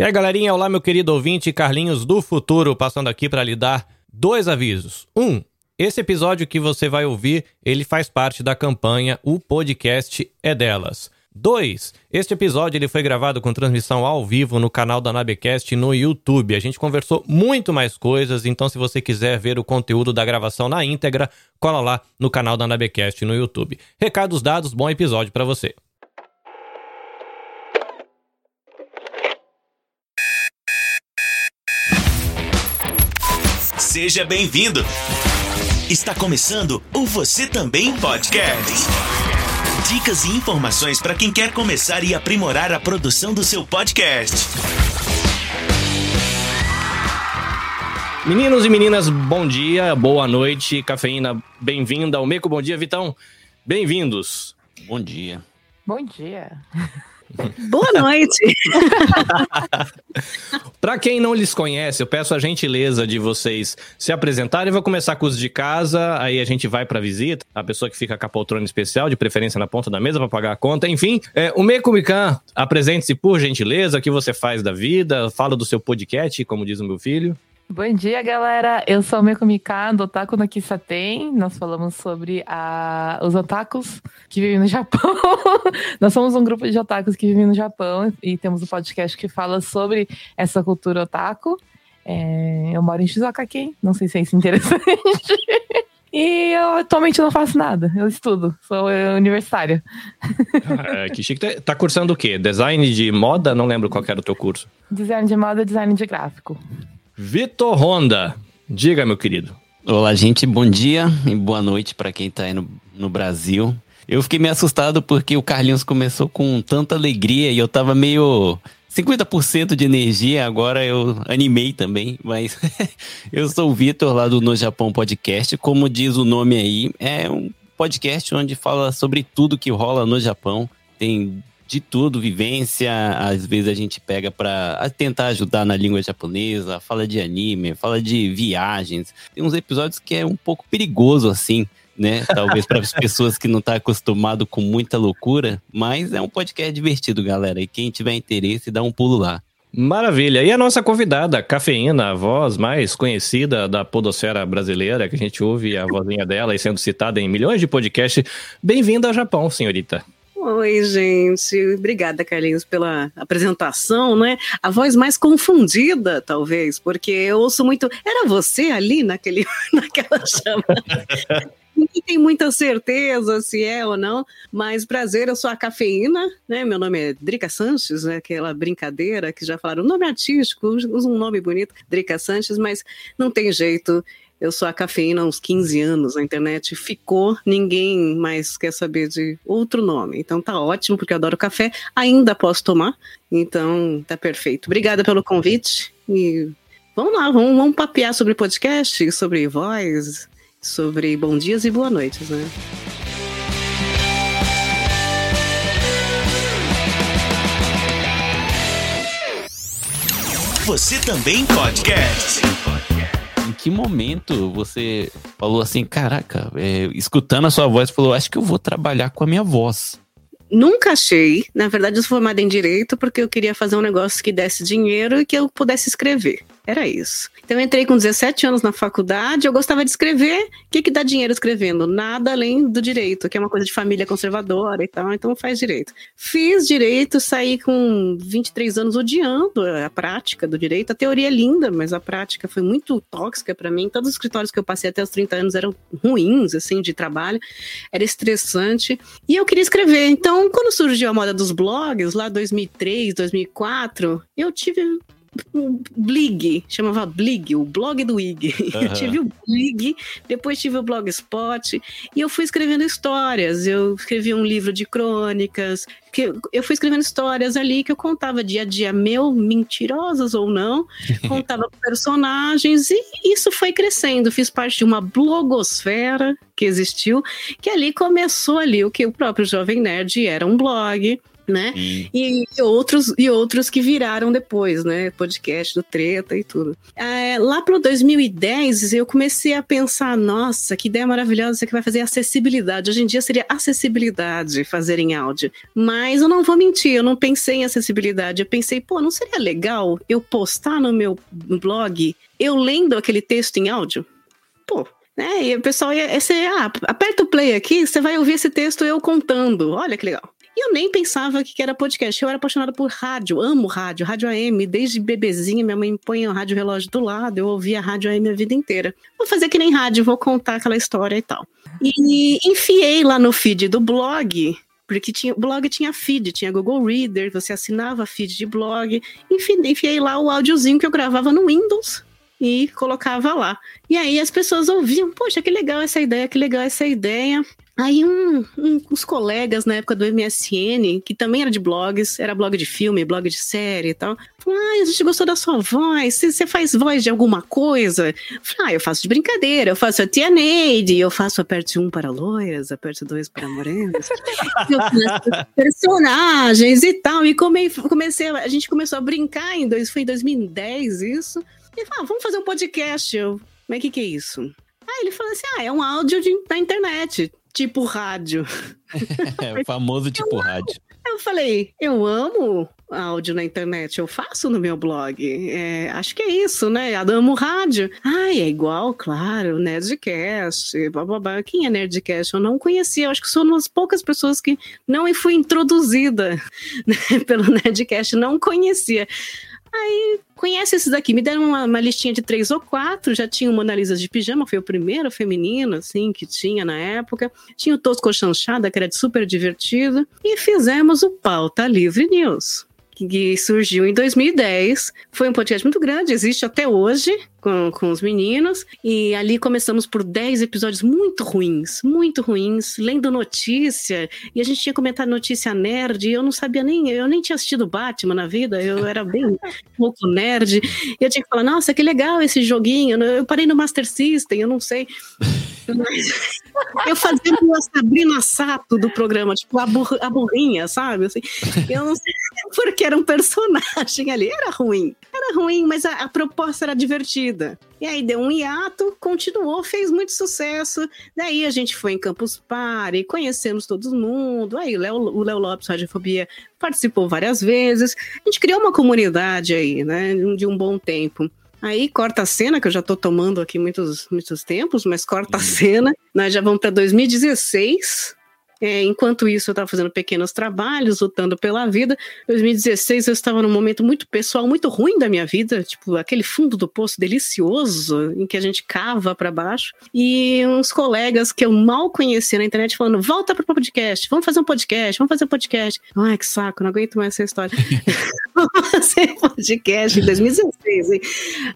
E aí, galerinha, olá, meu querido ouvinte Carlinhos do Futuro, passando aqui para lhe dar dois avisos. Um, esse episódio que você vai ouvir, ele faz parte da campanha O Podcast é Delas. 2. Este episódio ele foi gravado com transmissão ao vivo no canal da Nabecast no YouTube. A gente conversou muito mais coisas, então se você quiser ver o conteúdo da gravação na íntegra, cola lá no canal da Nabecast no YouTube. Recados dados, bom episódio para você. Seja bem-vindo. Está começando o Você Também Podcast. Dicas e informações para quem quer começar e aprimorar a produção do seu podcast. Meninos e meninas, bom dia, boa noite, cafeína, bem-vinda ao Meco. Bom dia, Vitão. Bem-vindos. Bom dia. Bom dia. Boa noite. Para quem não lhes conhece, eu peço a gentileza de vocês se apresentarem. Vou começar com os de casa, aí a gente vai para visita, a pessoa que fica com a poltrona especial, de preferência na ponta da mesa para pagar a conta. Enfim, é, o Meco Mikan, apresente-se por gentileza, o que você faz da vida, fala do seu podcast, como diz o meu filho. Bom dia, galera. Eu sou o Meiko Mika, do Otaku no Kisaten. Nós falamos sobre a... os otakus que vivem no Japão. Nós somos um grupo de otakus que vivem no Japão e temos um podcast que fala sobre essa cultura otaku. É... Eu moro em Shizuoka, não sei se é isso interessante. E eu atualmente não faço nada, eu estudo, sou universitária. Ah, que chique. Tá cursando o quê? Design de moda? Não lembro qual era o teu curso. Design de moda, design de gráfico. Vitor Honda, diga, meu querido. Olá, gente, bom dia e boa noite para quem tá aí no, no Brasil. Eu fiquei meio assustado porque o Carlinhos começou com tanta alegria e eu tava meio 50% de energia, agora eu animei também, mas eu sou o Vitor lá do No Japão Podcast, como diz o nome aí, é um podcast onde fala sobre tudo que rola no Japão. Tem de tudo, vivência. Às vezes a gente pega para tentar ajudar na língua japonesa, fala de anime, fala de viagens. Tem uns episódios que é um pouco perigoso assim, né? Talvez para as pessoas que não estão tá acostumado com muita loucura, mas é um podcast divertido, galera. E quem tiver interesse, dá um pulo lá. Maravilha. E a nossa convidada, Cafeína, a voz mais conhecida da podosfera brasileira, que a gente ouve a vozinha dela e sendo citada em milhões de podcasts. Bem-vinda ao Japão, senhorita. Oi, gente. Obrigada, Carlinhos, pela apresentação, né? A voz mais confundida, talvez, porque eu ouço muito. Era você ali naquele, naquela chamada? Ninguém tem muita certeza se é ou não, mas prazer, eu sou a Cafeína, né? Meu nome é Drica Sanches, né? aquela brincadeira que já falaram, nome artístico, usa um nome bonito, Drica Sanches, mas não tem jeito. Eu sou a cafeína há uns 15 anos na internet, ficou, ninguém mais quer saber de outro nome. Então tá ótimo, porque eu adoro café, ainda posso tomar, então tá perfeito. Obrigada pelo convite e vamos lá, vamos, vamos papear sobre podcast, sobre voz, sobre bom dias e boa noites, né? Você também podcast que momento você falou assim, caraca, é, escutando a sua voz, falou, acho que eu vou trabalhar com a minha voz? Nunca achei. Na verdade, eu sou formada em direito porque eu queria fazer um negócio que desse dinheiro e que eu pudesse escrever. Era isso. Então eu entrei com 17 anos na faculdade, eu gostava de escrever. O que, que dá dinheiro escrevendo? Nada além do direito, que é uma coisa de família conservadora e tal, então faz direito. Fiz direito, saí com 23 anos odiando a prática do direito. A teoria é linda, mas a prática foi muito tóxica para mim. Todos os escritórios que eu passei até os 30 anos eram ruins, assim, de trabalho. Era estressante. E eu queria escrever. Então, quando surgiu a moda dos blogs, lá 2003, 2004, eu tive Blig, chamava Blig, o blog do IG. Uhum. Eu tive o Blig, depois tive o Blogspot, e eu fui escrevendo histórias. Eu escrevi um livro de crônicas, que eu fui escrevendo histórias ali que eu contava dia a dia meu, mentirosas ou não, contava personagens, e isso foi crescendo. Fiz parte de uma blogosfera que existiu, que ali começou ali o que o próprio Jovem Nerd era um blog, né? E, e, outros e outros que viraram depois, né? Podcast do Treta e tudo. É, lá pro 2010 eu comecei a pensar, nossa, que ideia maravilhosa você que vai fazer acessibilidade. Hoje em dia seria acessibilidade fazer em áudio. Mas eu não vou mentir, eu não pensei em acessibilidade. Eu pensei, pô, não seria legal eu postar no meu blog eu lendo aquele texto em áudio? Pô, né? E o pessoal ia, ia ser, ah, aperta o play aqui, você vai ouvir esse texto eu contando. Olha que legal. E eu nem pensava que era podcast. Eu era apaixonada por rádio, amo rádio, rádio AM. Desde bebezinha, minha mãe põe o rádio relógio do lado, eu ouvia rádio AM a vida inteira. Vou fazer que nem rádio, vou contar aquela história e tal. E enfiei lá no feed do blog porque tinha, blog tinha feed, tinha Google Reader, você assinava feed de blog, enfim, enfiei lá o áudiozinho que eu gravava no Windows e colocava lá. E aí as pessoas ouviam, poxa, que legal essa ideia, que legal essa ideia. Aí um, um, uns colegas na época do MSN, que também era de blogs, era blog de filme, blog de série e tal, falaram, ah, a gente gostou da sua voz, você faz voz de alguma coisa? Falei, ah, eu faço de brincadeira, eu faço a Tia Neide, eu faço aperte um para loiras, aperte dois para morenas, eu faço personagens e tal, e comecei, a gente começou a brincar, em dois, foi em 2010 isso, e falou, ah, vamos fazer um podcast, eu, mas o que que é isso? Aí ele falou assim, ah, é um áudio de, da internet, tipo rádio. é, o famoso tipo eu rádio. Eu falei, eu amo áudio na internet, eu faço no meu blog. É, acho que é isso, né? Eu amo rádio. Ai, é igual, claro, Nerdcast, blá, blá, blá. Quem é Nerdcast? Eu não conhecia, eu acho que sou uma das poucas pessoas que não fui introduzida né, pelo Nerdcast, não conhecia. Aí, conhece esses daqui? Me deram uma, uma, listinha de três ou quatro. Já tinha o Mona Lisa de pijama, foi o primeiro feminino, assim, que tinha na época. Tinha o Tosco Chanchada, que era super divertido. E fizemos o Pauta Livre News que surgiu em 2010. Foi um podcast muito grande, existe até hoje com, com os meninos. E ali começamos por 10 episódios muito ruins, muito ruins, lendo notícia. E a gente tinha comentado notícia nerd, e eu não sabia nem, eu nem tinha assistido Batman na vida, eu era bem pouco nerd. E eu tinha que falar, nossa, que legal esse joguinho. Eu parei no Master System, eu não sei. Eu fazia uma Sabrina Sato do programa, tipo a, bur a burrinha, sabe? Assim, eu não sei porque era um personagem ali. Era ruim. Era ruim, mas a, a proposta era divertida. E aí deu um hiato, continuou, fez muito sucesso. Daí a gente foi em Campus Party, conhecemos todo mundo. Aí o Léo, o Léo Lopes, Radiofobia, participou várias vezes. A gente criou uma comunidade aí, né, de um bom tempo. Aí corta a cena, que eu já tô tomando aqui muitos, muitos tempos, mas corta a cena. Nós já vamos para 2016. É, enquanto isso, eu estava fazendo pequenos trabalhos, lutando pela vida. 2016, eu estava num momento muito pessoal, muito ruim da minha vida, tipo aquele fundo do poço delicioso, em que a gente cava para baixo. E uns colegas que eu mal conhecia na internet falando: volta para o podcast, vamos fazer um podcast, vamos fazer um podcast. Ai, que saco, não aguento mais essa história. fazer podcast em 2016. Hein?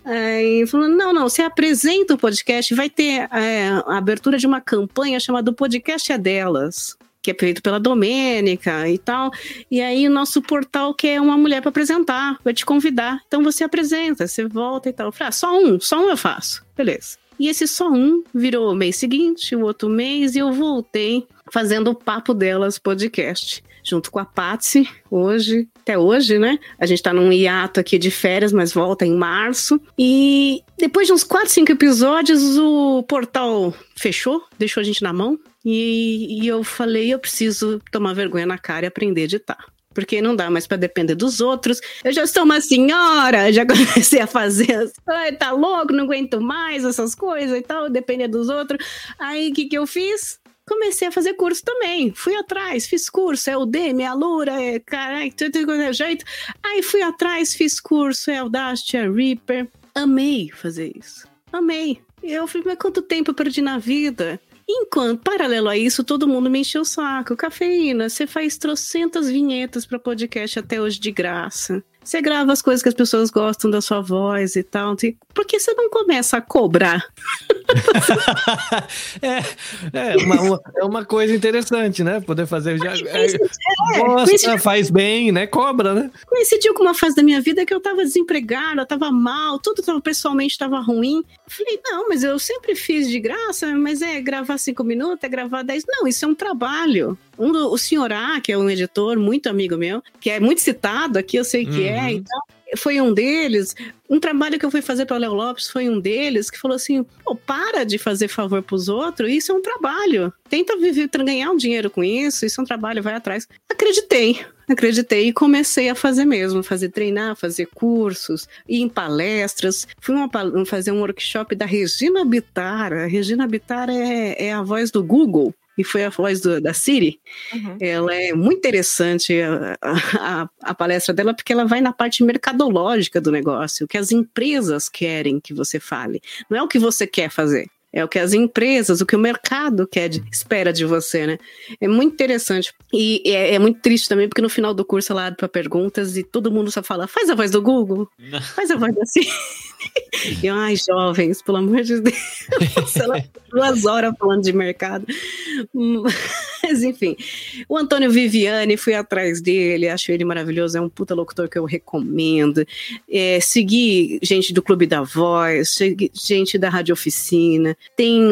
Aí falando: não, não, você apresenta o podcast, vai ter é, a abertura de uma campanha chamada Podcast é Delas que é feito pela Domênica e tal. E aí o nosso portal quer uma mulher para apresentar, vai te convidar. Então você apresenta, você volta e tal. Eu falei, ah, só um, só um eu faço. Beleza. E esse só um virou o mês seguinte, o outro mês, e eu voltei fazendo o Papo Delas podcast. Junto com a Patsy, hoje, até hoje, né? A gente tá num hiato aqui de férias, mas volta em março. E depois de uns 4, 5 episódios, o portal fechou, deixou a gente na mão. E, e eu falei, eu preciso tomar vergonha na cara e aprender a editar porque não dá mais para depender dos outros. Eu já sou uma senhora, já comecei a fazer, Ai, tá louco, não aguento mais essas coisas e tal, depender dos outros. Aí o que que eu fiz? Comecei a fazer curso também. Fui atrás, fiz curso, é o Demi, é a Lura, é caralho, tudo é jeito. Aí fui atrás, fiz curso, é Audacity, é Reaper. Amei fazer isso. Amei. Eu falei, mas quanto tempo eu perdi na vida? Enquanto, paralelo a isso, todo mundo me encheu o saco. Cafeína, você faz trocentas vinhetas para podcast até hoje de graça. Você grava as coisas que as pessoas gostam da sua voz e tal. Por que você não começa a cobrar? é, é, uma, é uma coisa interessante, né? Poder fazer. Já, é, é, gosta, faz bem, né? Cobra, né? Coincidiu com uma fase da minha vida que eu tava desempregada, tava mal, tudo tava, pessoalmente tava ruim. Falei, não, mas eu sempre fiz de graça, mas é gravar cinco minutos, é gravar dez. Não, isso é um trabalho. Um o senhor A, que é um editor muito amigo meu, que é muito citado aqui, eu sei que é. É, então foi um deles. Um trabalho que eu fui fazer para o Léo Lopes foi um deles que falou assim: pô, para de fazer favor para os outros, isso é um trabalho. Tenta viver, ganhar um dinheiro com isso, isso é um trabalho, vai atrás. Acreditei, acreditei e comecei a fazer mesmo, fazer treinar, fazer cursos, ir em palestras. Fui uma, fazer um workshop da Regina Bittar. A Regina Bittar é, é a voz do Google e foi a voz do, da Siri. Uhum. Ela é muito interessante a, a, a, palestra dela, porque ela vai na parte mercadológica do negócio, o que as empresas querem que você fale. Não é o que você quer fazer. É o que as empresas, o que o mercado quer de, espera de você, né? É muito interessante. E é, é, muito triste também, porque no final do curso ela abre para perguntas e todo mundo só fala: faz a voz do Google, faz a voz da Siri. E eu, ai, jovens, pelo amor de Deus, duas horas falando de mercado. Mas, enfim, o Antônio Viviane, fui atrás dele, acho ele maravilhoso, é um puta locutor que eu recomendo. É, segui gente do Clube da Voz, gente da Rádio Oficina. Tem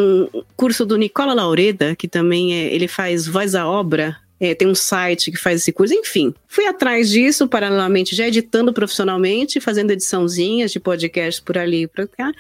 curso do Nicola Laureda, que também é, ele faz voz à obra é, tem um site que faz esse curso, enfim. Fui atrás disso, paralelamente, já editando profissionalmente, fazendo ediçãozinhas de podcast por ali e por cá.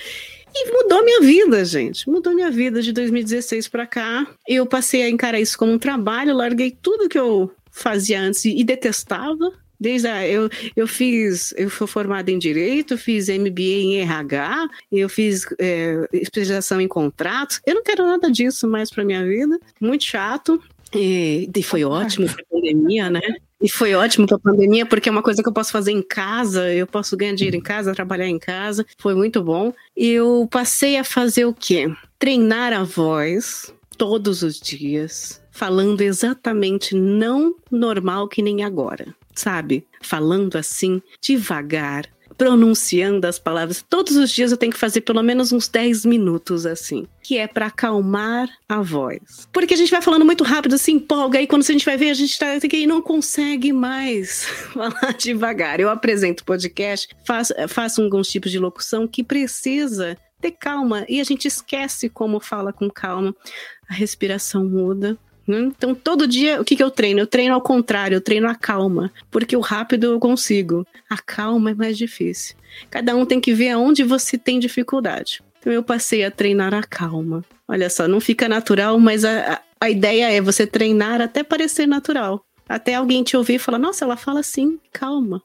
E mudou minha vida, gente. Mudou minha vida de 2016 para cá. Eu passei a encarar isso como um trabalho, larguei tudo que eu fazia antes e detestava. Desde a, eu, eu fiz, eu fui formada em Direito, fiz MBA em RH, eu fiz é, especialização em contratos. Eu não quero nada disso mais para minha vida. Muito chato. E, e foi ótimo para a pandemia, né? E foi ótimo para a pandemia, porque é uma coisa que eu posso fazer em casa, eu posso ganhar dinheiro em casa, trabalhar em casa, foi muito bom. E eu passei a fazer o quê? Treinar a voz todos os dias, falando exatamente não normal que nem agora, sabe? Falando assim, devagar, pronunciando as palavras. Todos os dias eu tenho que fazer pelo menos uns 10 minutos assim, que é para acalmar a voz. Porque a gente vai falando muito rápido, assim, empolga, e quando a gente vai ver, a gente tá aqui não consegue mais falar devagar. Eu apresento podcast, faço, faço alguns tipos de locução que precisa ter calma e a gente esquece como fala com calma. A respiração muda? Então, todo dia, o que, que eu treino? Eu treino ao contrário, eu treino a calma, porque o rápido eu consigo, a calma é mais difícil. Cada um tem que ver aonde você tem dificuldade. Então, eu passei a treinar a calma. Olha só, não fica natural, mas a, a ideia é você treinar até parecer natural. Até alguém te ouvir e falar, nossa, ela fala assim, calma.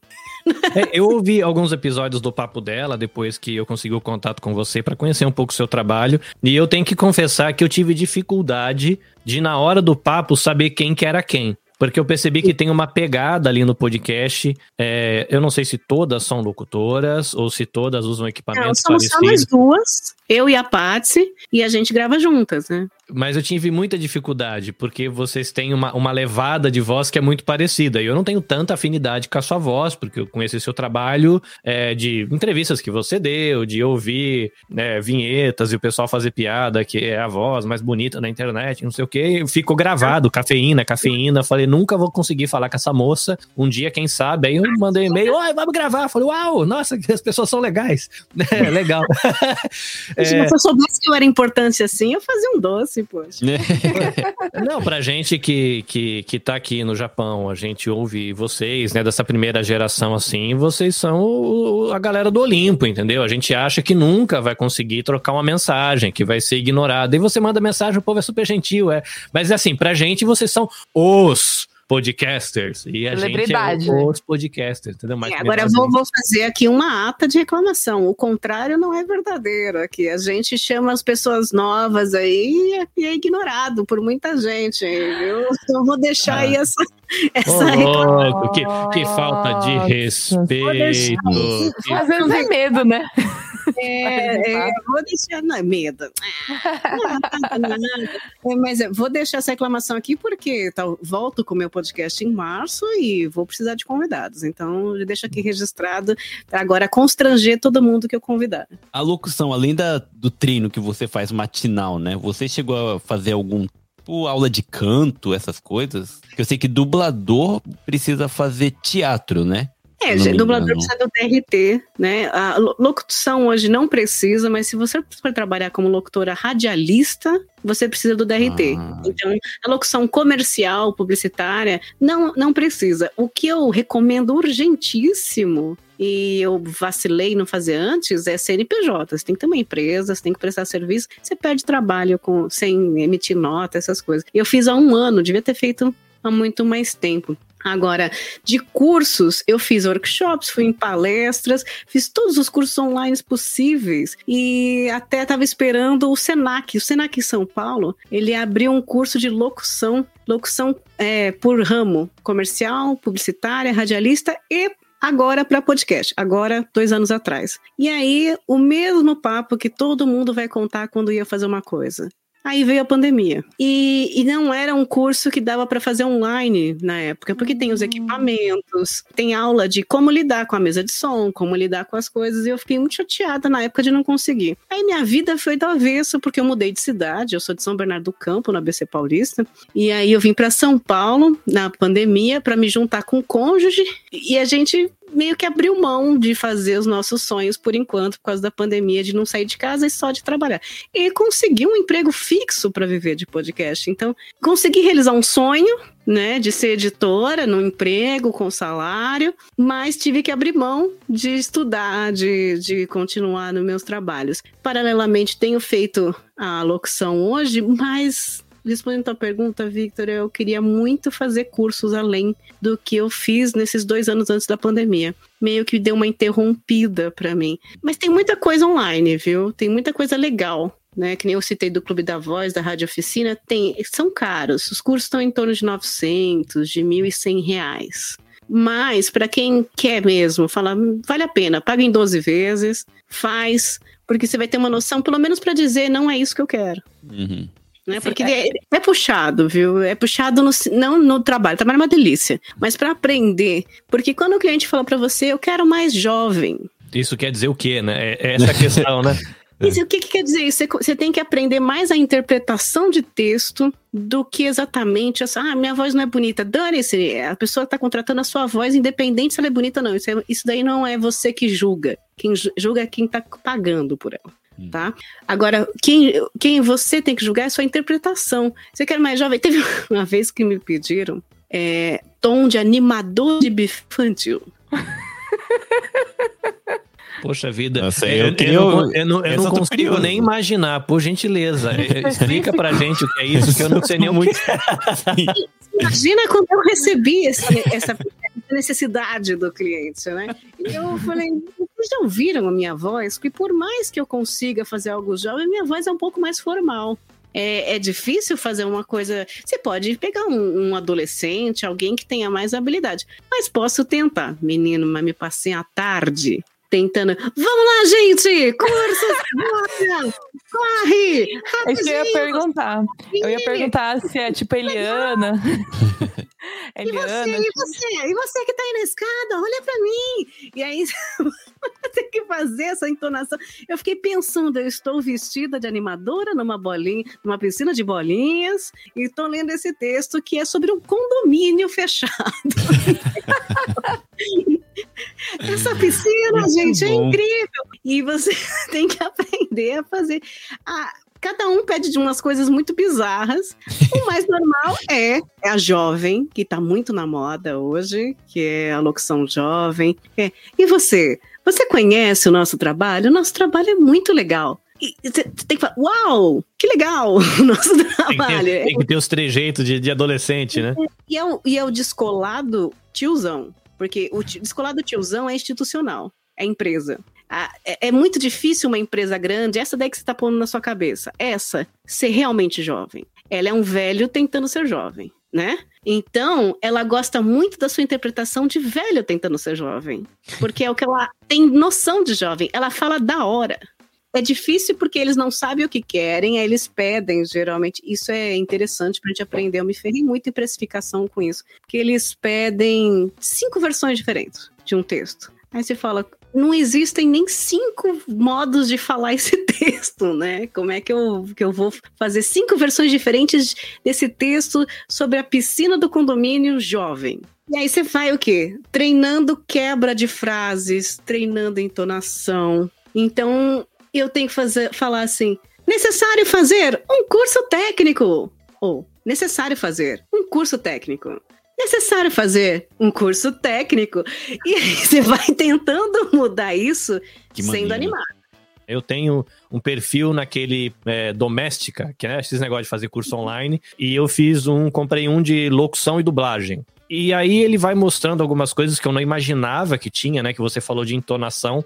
É, eu ouvi alguns episódios do papo dela depois que eu consegui o contato com você para conhecer um pouco o seu trabalho. E eu tenho que confessar que eu tive dificuldade de, na hora do papo, saber quem que era quem. Porque eu percebi que tem uma pegada ali no podcast. É, eu não sei se todas são locutoras ou se todas usam equipamentos não, somos parecidos. Só duas, eu e a Patsy, e a gente grava juntas, né? Mas eu tive muita dificuldade, porque vocês têm uma, uma levada de voz que é muito parecida. E eu não tenho tanta afinidade com a sua voz, porque eu conheço seu trabalho é, de entrevistas que você deu, de ouvir né, vinhetas e o pessoal fazer piada, que é a voz mais bonita na internet, não sei o quê. Ficou gravado, cafeína, cafeína. Falei, nunca vou conseguir falar com essa moça. Um dia, quem sabe? Aí eu mandei um e-mail, oi, vamos gravar. Falei, uau, nossa, as pessoas são legais. É, legal. é... Se você soubesse que eu era importante assim, eu fazia um doce assim, poxa. Não, pra gente que, que, que tá aqui no Japão, a gente ouve vocês, né, dessa primeira geração assim, vocês são o, a galera do Olimpo, entendeu? A gente acha que nunca vai conseguir trocar uma mensagem, que vai ser ignorada. E você manda mensagem, o povo é super gentil, é. Mas assim, pra gente vocês são os podcasters. E a gente é os podcasters, entendeu? Mais agora eu vou, vou, fazer aqui uma ata de reclamação. O contrário não é verdadeiro aqui. A gente chama as pessoas novas aí e é ignorado por muita gente. Eu, eu vou deixar ah. aí essa, essa oh, reclamação. Que, que falta de respeito. Às vezes é medo, né? É, é, vou deixar. Não, medo. Ah, não, não, não, mas vou deixar essa reclamação aqui porque tá, volto com o meu podcast em março e vou precisar de convidados. Então, deixa aqui registrado para agora constranger todo mundo que eu convidar. A locução, além da, do treino que você faz matinal, né? Você chegou a fazer algum tipo aula de canto, essas coisas? Eu sei que dublador precisa fazer teatro, né? É, dublador precisa do DRT, né? A locução hoje não precisa, mas se você for trabalhar como locutora radialista, você precisa do DRT. Ah. Então, a locução comercial, publicitária, não, não precisa. O que eu recomendo urgentíssimo e eu vacilei não fazer antes é CNPJ. Você tem que ter uma empresa, você tem que prestar serviço, você perde trabalho com, sem emitir nota, essas coisas. Eu fiz há um ano, devia ter feito há muito mais tempo. Agora, de cursos, eu fiz workshops, fui em palestras, fiz todos os cursos online possíveis e até estava esperando o Senac. O Senac em São Paulo, ele abriu um curso de locução, locução é, por ramo, comercial, publicitária, radialista e agora para podcast, agora dois anos atrás. E aí, o mesmo papo que todo mundo vai contar quando ia fazer uma coisa. Aí veio a pandemia. E, e não era um curso que dava para fazer online na época, porque tem os hum. equipamentos, tem aula de como lidar com a mesa de som, como lidar com as coisas, e eu fiquei muito chateada na época de não conseguir. Aí minha vida foi do avesso, porque eu mudei de cidade, eu sou de São Bernardo do Campo, na BC Paulista, e aí eu vim para São Paulo na pandemia para me juntar com o cônjuge, e a gente meio que abriu mão de fazer os nossos sonhos por enquanto, por causa da pandemia, de não sair de casa e só de trabalhar. E consegui um emprego fixo para viver de podcast. Então, consegui realizar um sonho, né, de ser editora no emprego com salário, mas tive que abrir mão de estudar, de, de continuar nos meus trabalhos. Paralelamente, tenho feito a locução hoje, mas respondendo a tua pergunta, Victor, eu queria muito fazer cursos além do que eu fiz nesses dois anos antes da pandemia. Meio que deu uma interrompida para mim. Mas tem muita coisa online, viu? Tem muita coisa legal. Né, que nem eu citei do Clube da Voz, da Rádio Oficina, tem, são caros. Os cursos estão em torno de 900, de 1.100 reais. Mas, para quem quer mesmo, fala, vale a pena, paga em 12 vezes, faz, porque você vai ter uma noção, pelo menos para dizer, não é isso que eu quero. Uhum. Né? Porque é, é, puxado, viu? É puxado no, não no trabalho. O trabalho é uma delícia, mas para aprender. Porque quando o cliente fala para você, eu quero mais jovem. Isso quer dizer o quê, né? É, é essa a questão, né? Isso, o que, que, quer dizer isso? Você, você, tem que aprender mais a interpretação de texto do que exatamente essa. Ah, minha voz não é bonita. Dane-se, a pessoa está contratando a sua voz, independente se ela é bonita ou não. Isso, é, isso daí não é você que julga. Quem julga é quem está pagando por ela. Hum. tá? Agora, quem, quem você tem que julgar é sua interpretação. Você quer mais jovem? Teve uma vez que me pediram é, tom de animador de bife infantil. Poxa vida, Nossa, eu, eu, eu, eu, não, eu não consigo nem imaginar, por gentileza. Explica pra gente o que é isso, que eu não sei nem muito. Imagina quando eu recebi esse, essa necessidade do cliente, né? E eu falei, vocês já ouviram a minha voz? Que por mais que eu consiga fazer algo jovem, minha voz é um pouco mais formal. É, é, difícil fazer uma coisa. Você pode pegar um, um, adolescente, alguém que tenha mais habilidade. Mas posso tentar. Menino, mas me passei a tarde tentando. Vamos lá, gente! Cursos! corre! É isso eu ia perguntar. Eu ia perguntar se é tipo Eliana. Eliana. E você, e você? E você que tá aí na escada, olha pra mim! E aí tem que fazer essa entonação. Eu fiquei pensando, eu estou vestida de animadora numa bolinha, numa piscina de bolinhas, e estou lendo esse texto que é sobre um condomínio fechado. Essa piscina, gente, é incrível. E você tem que aprender a fazer. Ah, cada um pede de umas coisas muito bizarras. O mais normal é, é a jovem, que está muito na moda hoje, que é a locução jovem. É. E você? Você conhece o nosso trabalho? O nosso trabalho é muito legal. E você tem que falar, uau, que legal o nosso trabalho. Tem que ter, tem que ter os trejeitos de, de adolescente, né? E é, o, e é o descolado tiozão. Porque o descolado tiozão é institucional, é empresa. É, é, muito difícil uma empresa grande, essa daí que você está pondo na sua cabeça, essa, ser realmente jovem. Ela é um velho tentando ser jovem, né? Então, ela gosta muito da sua interpretação de velho tentando ser jovem. Porque é o que ela tem noção de jovem. Ela fala da hora. É difícil porque eles não sabem o que querem, aí eles pedem, geralmente. Isso é interessante pra gente aprender. Eu me ferrei muito em precificação com isso. Porque eles pedem cinco versões diferentes de um texto. Aí você fala, não existem nem cinco modos de falar esse texto, né? Como é que eu, que eu vou fazer cinco versões diferentes desse texto sobre a piscina do condomínio jovem? E aí você vai o quê? Treinando quebra de frases, treinando entonação. Então, eu tenho que fazer, falar assim: necessário fazer um curso técnico. Ou necessário fazer um curso técnico necessário fazer um curso técnico. E aí você vai tentando mudar isso Que sendo animado. Eu tenho um perfil naquele é, Doméstica, que é esses negócios de fazer curso online, e eu fiz um, comprei um de locução e dublagem. E aí ele vai mostrando algumas coisas que eu não imaginava que tinha, né? Que você falou de entonação.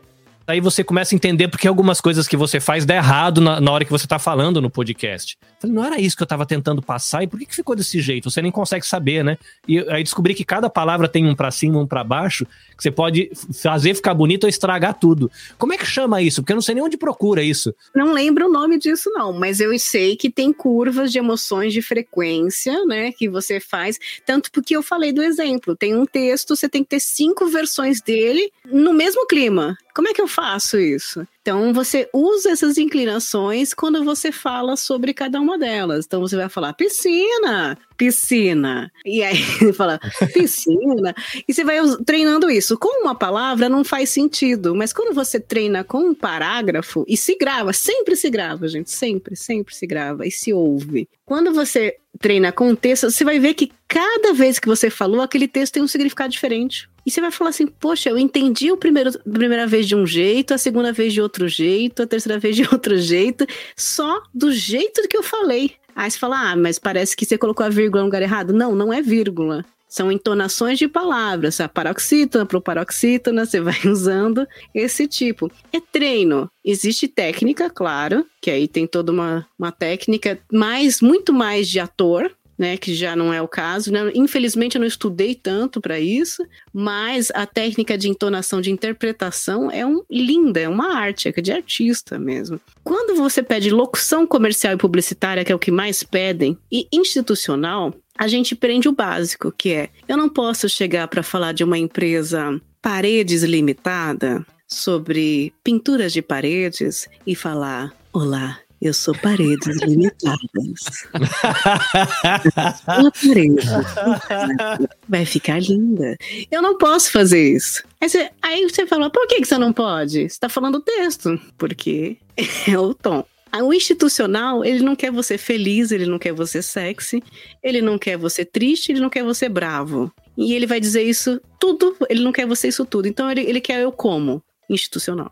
Aí você começa a entender porque algumas coisas que você faz dá errado na, na hora que você tá falando no podcast. Falei, não era isso que eu tava tentando passar, e por que, que ficou desse jeito? Você nem consegue saber, né? E aí descobri que cada palavra tem um pra cima, um pra baixo, que você pode fazer ficar bonito ou estragar tudo. Como é que chama isso? Porque eu não sei nem onde procura isso. Não lembro o nome disso, não, mas eu sei que tem curvas de emoções de frequência, né? Que você faz. Tanto porque eu falei do exemplo. Tem um texto, você tem que ter cinco versões dele no mesmo clima. Como é que eu faço isso? Então, você usa essas inclinações quando você fala sobre cada uma delas. Então, você vai falar piscina, piscina. E aí, fala piscina. e você vai treinando isso. Com uma palavra não faz sentido, mas quando você treina com um parágrafo, e se grava, sempre se grava, gente, sempre, sempre se grava e se ouve. Quando você treina com um texto, você vai ver que cada vez que você falou, aquele texto tem um significado diferente. E você vai falar assim, poxa, eu entendi a primeira vez de um jeito, a segunda vez de outro jeito, a terceira vez de outro jeito, só do jeito que eu falei. Aí você fala, ah, mas parece que você colocou a vírgula no lugar errado. Não, não é vírgula. São entonações de palavras, a paroxítona, proparoxítona, você vai usando esse tipo. É treino. Existe técnica, claro, que aí tem toda uma, uma técnica, mas muito mais de ator, né, que já não é o caso. Né? Infelizmente, eu não estudei tanto para isso, mas a técnica de entonação, de interpretação é um, linda, é uma arte, é de artista mesmo. Quando você pede locução comercial e publicitária, que é o que mais pedem, e institucional, a gente prende o básico, que é: eu não posso chegar para falar de uma empresa Paredes Limitada sobre pinturas de paredes e falar: Olá, eu sou Paredes Limitadas. Uma parede vai ficar linda. Eu não posso fazer isso. Aí você, aí você fala: por que, que você não pode? Você está falando o texto. Porque é o tom. O institucional, ele não quer você feliz, ele não quer você sexy, ele não quer você triste, ele não quer você bravo. E ele vai dizer isso tudo, ele não quer você isso tudo. Então ele, ele quer eu como institucional.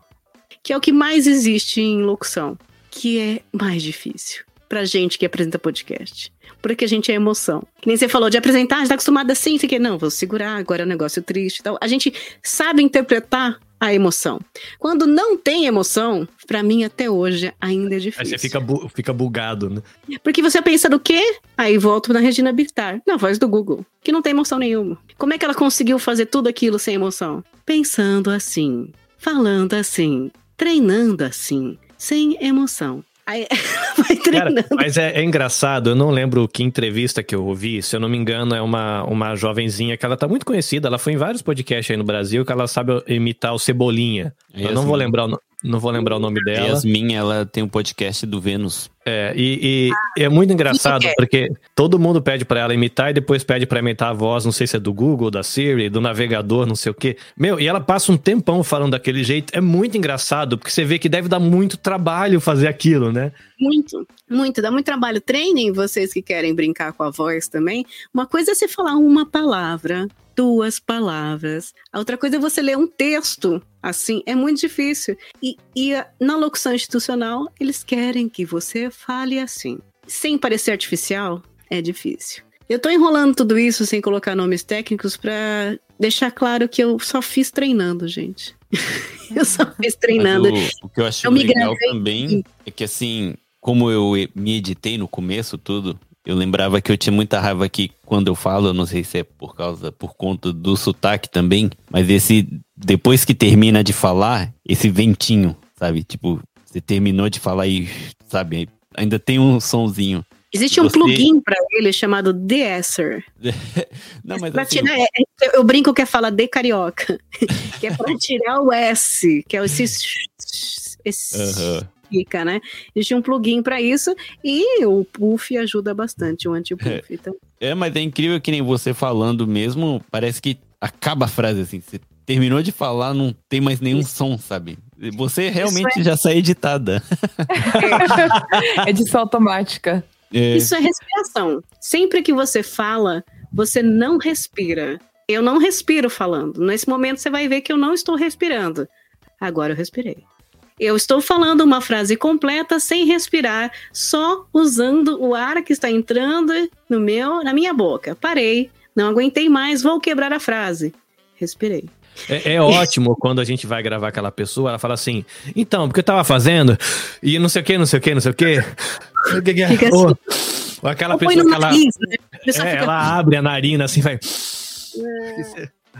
Que é o que mais existe em locução, que é mais difícil pra gente que apresenta podcast. Porque a gente é emoção. Que nem você falou de apresentar, a gente tá acostumado assim, você quer, não, vou segurar, agora é um negócio triste e tal. A gente sabe interpretar a emoção. Quando não tem emoção, pra mim até hoje ainda é Aí difícil. você fica, bu- fica bugado, né? Porque você pensa no quê? Aí volto na Regina Bittar, na voz do Google, que não tem emoção nenhuma. Como é que ela conseguiu fazer tudo aquilo sem emoção? Pensando assim, falando assim, treinando assim, sem emoção. Aí vai Cara, treinando. mas é, é engraçado, eu não lembro que entrevista que eu ouvi, se eu não me engano, é uma, uma jovenzinha que ela tá muito conhecida, ela foi em vários podcasts aí no Brasil, que ela sabe imitar o Cebolinha. Eu não vou lembrar o, não vou lembrar o nome dela. Yasmin, ela tem um podcast do Vênus. É, e, e é muito engraçado, é. porque todo mundo pede pra ela imitar e depois pede pra imitar a voz, não sei se é do Google, da Siri, do navegador, não sei o quê. Meu, e ela passa um tempão falando daquele jeito. É muito engraçado, porque você vê que deve dar muito trabalho fazer aquilo, né? Muito, muito, dá muito trabalho. Treinem vocês que querem brincar com a voz também. Uma coisa é você falar uma palavra, duas palavras. A outra coisa é você ler um texto. Assim, é muito difícil. E, e a- na locução institucional, eles querem que você fale assim. Sem parecer artificial, é difícil. Eu tô enrolando tudo isso sem colocar nomes técnicos pra deixar claro que eu só fiz treinando, gente. eu só fiz treinando. o, o que eu achei Eu legal também é que, assim, como eu me editei no começo, tudo, Eu lembrava que eu tinha muita raiva que quando eu falo, eu não sei se é por causa, por conta do sotaque também, mas esse, depois que termina de falar, esse ventinho, sabe? Tipo, você terminou de falar e, sabe, ainda tem um sonzinho. Existe um Você- plugin pra ele chamado De-Esser. Não, mas Pra assim, tirar, é- é- eu brinco que é fala de carioca, que é pra tirar o S, que é esse, esse aham. fica, né? Existe um plugin pra isso e o puff ajuda bastante, o anti-puff. Então, É, mas é incrível que nem você falando mesmo, parece que acaba a frase assim. Você terminou de falar, não tem mais nenhum som, sabe? Você realmente já sai editada. Edição automática. É, Isso é respiração. Sempre que você fala, você não respira. Eu não respiro falando. Nesse momento você vai ver que eu não estou respirando. Agora eu respirei. Eu estou falando uma frase completa sem respirar, só usando o ar que está entrando no meu, na minha boca. Parei, não aguentei mais, vou quebrar a frase. Respirei. É, é ótimo quando a gente vai gravar aquela pessoa, ela fala assim, então, porque eu tava fazendo, e não sei o que, não sei o que, não sei o que. Fica assim. Ou aquela pessoa que ela, nariz, né? É, fica- ela abre a narina assim, vai.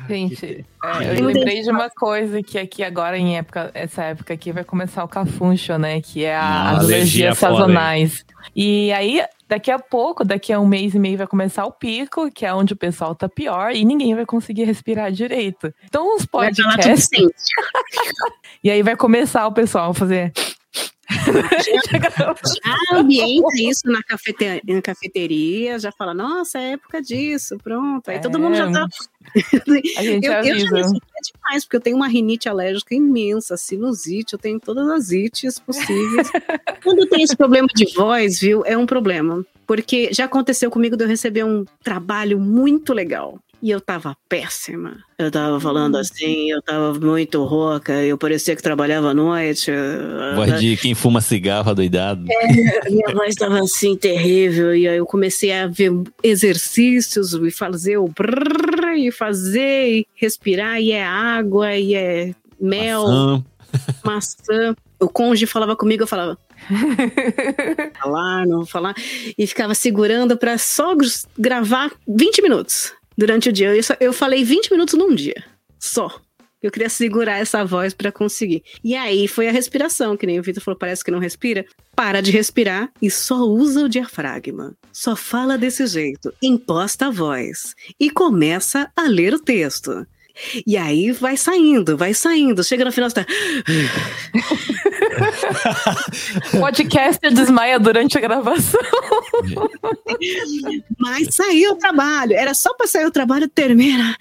Gente, é, eu lembrei de uma coisa que aqui agora, em época, essa época aqui, vai começar o cafuncho, né? Que é a, Nossa, as alergia alergias foda, sazonais. E aí, daqui a pouco, daqui a um mês e meio, vai começar o pico, que é onde o pessoal tá pior e ninguém vai conseguir respirar direito. Então, os podcasts. E aí vai começar o pessoal a fazer. Já ambienta isso na, cafete- na cafeteria, já fala, nossa, é época disso, pronto. Aí todo mundo já É, tá. A gente eu, eu já avisa. me demais, porque eu tenho uma rinite alérgica imensa, sinusite, eu tenho todas as ites possíveis. Quando tem esse problema de voz, viu, é um problema. Porque já aconteceu comigo de eu receber um trabalho muito legal. E eu tava péssima. Eu tava falando assim, eu tava muito rouca, eu parecia que trabalhava à noite. Voz de quem fuma cigarro adoidado. Minha voz estava assim terrível e aí eu comecei a ver exercícios e fazer o brrr, e fazer e respirar e é água e é mel, Maçã. maçã. O cônjuge falava comigo, eu falava falar, não vou falar e ficava segurando para só gr- gravar 20 minutos durante o dia. Eu, só- eu falei 20 minutos num dia, só. Eu queria segurar essa voz para conseguir. E aí foi a respiração, que nem o Vitor falou, parece que não respira. Para de respirar e só usa o diafragma. Só fala desse jeito, imposta a voz e começa a ler o texto. E aí vai saindo, vai saindo. Chega no final, você tá. Podcaster desmaia durante a gravação. Mas saiu o trabalho. Era só para sair o trabalho, termina.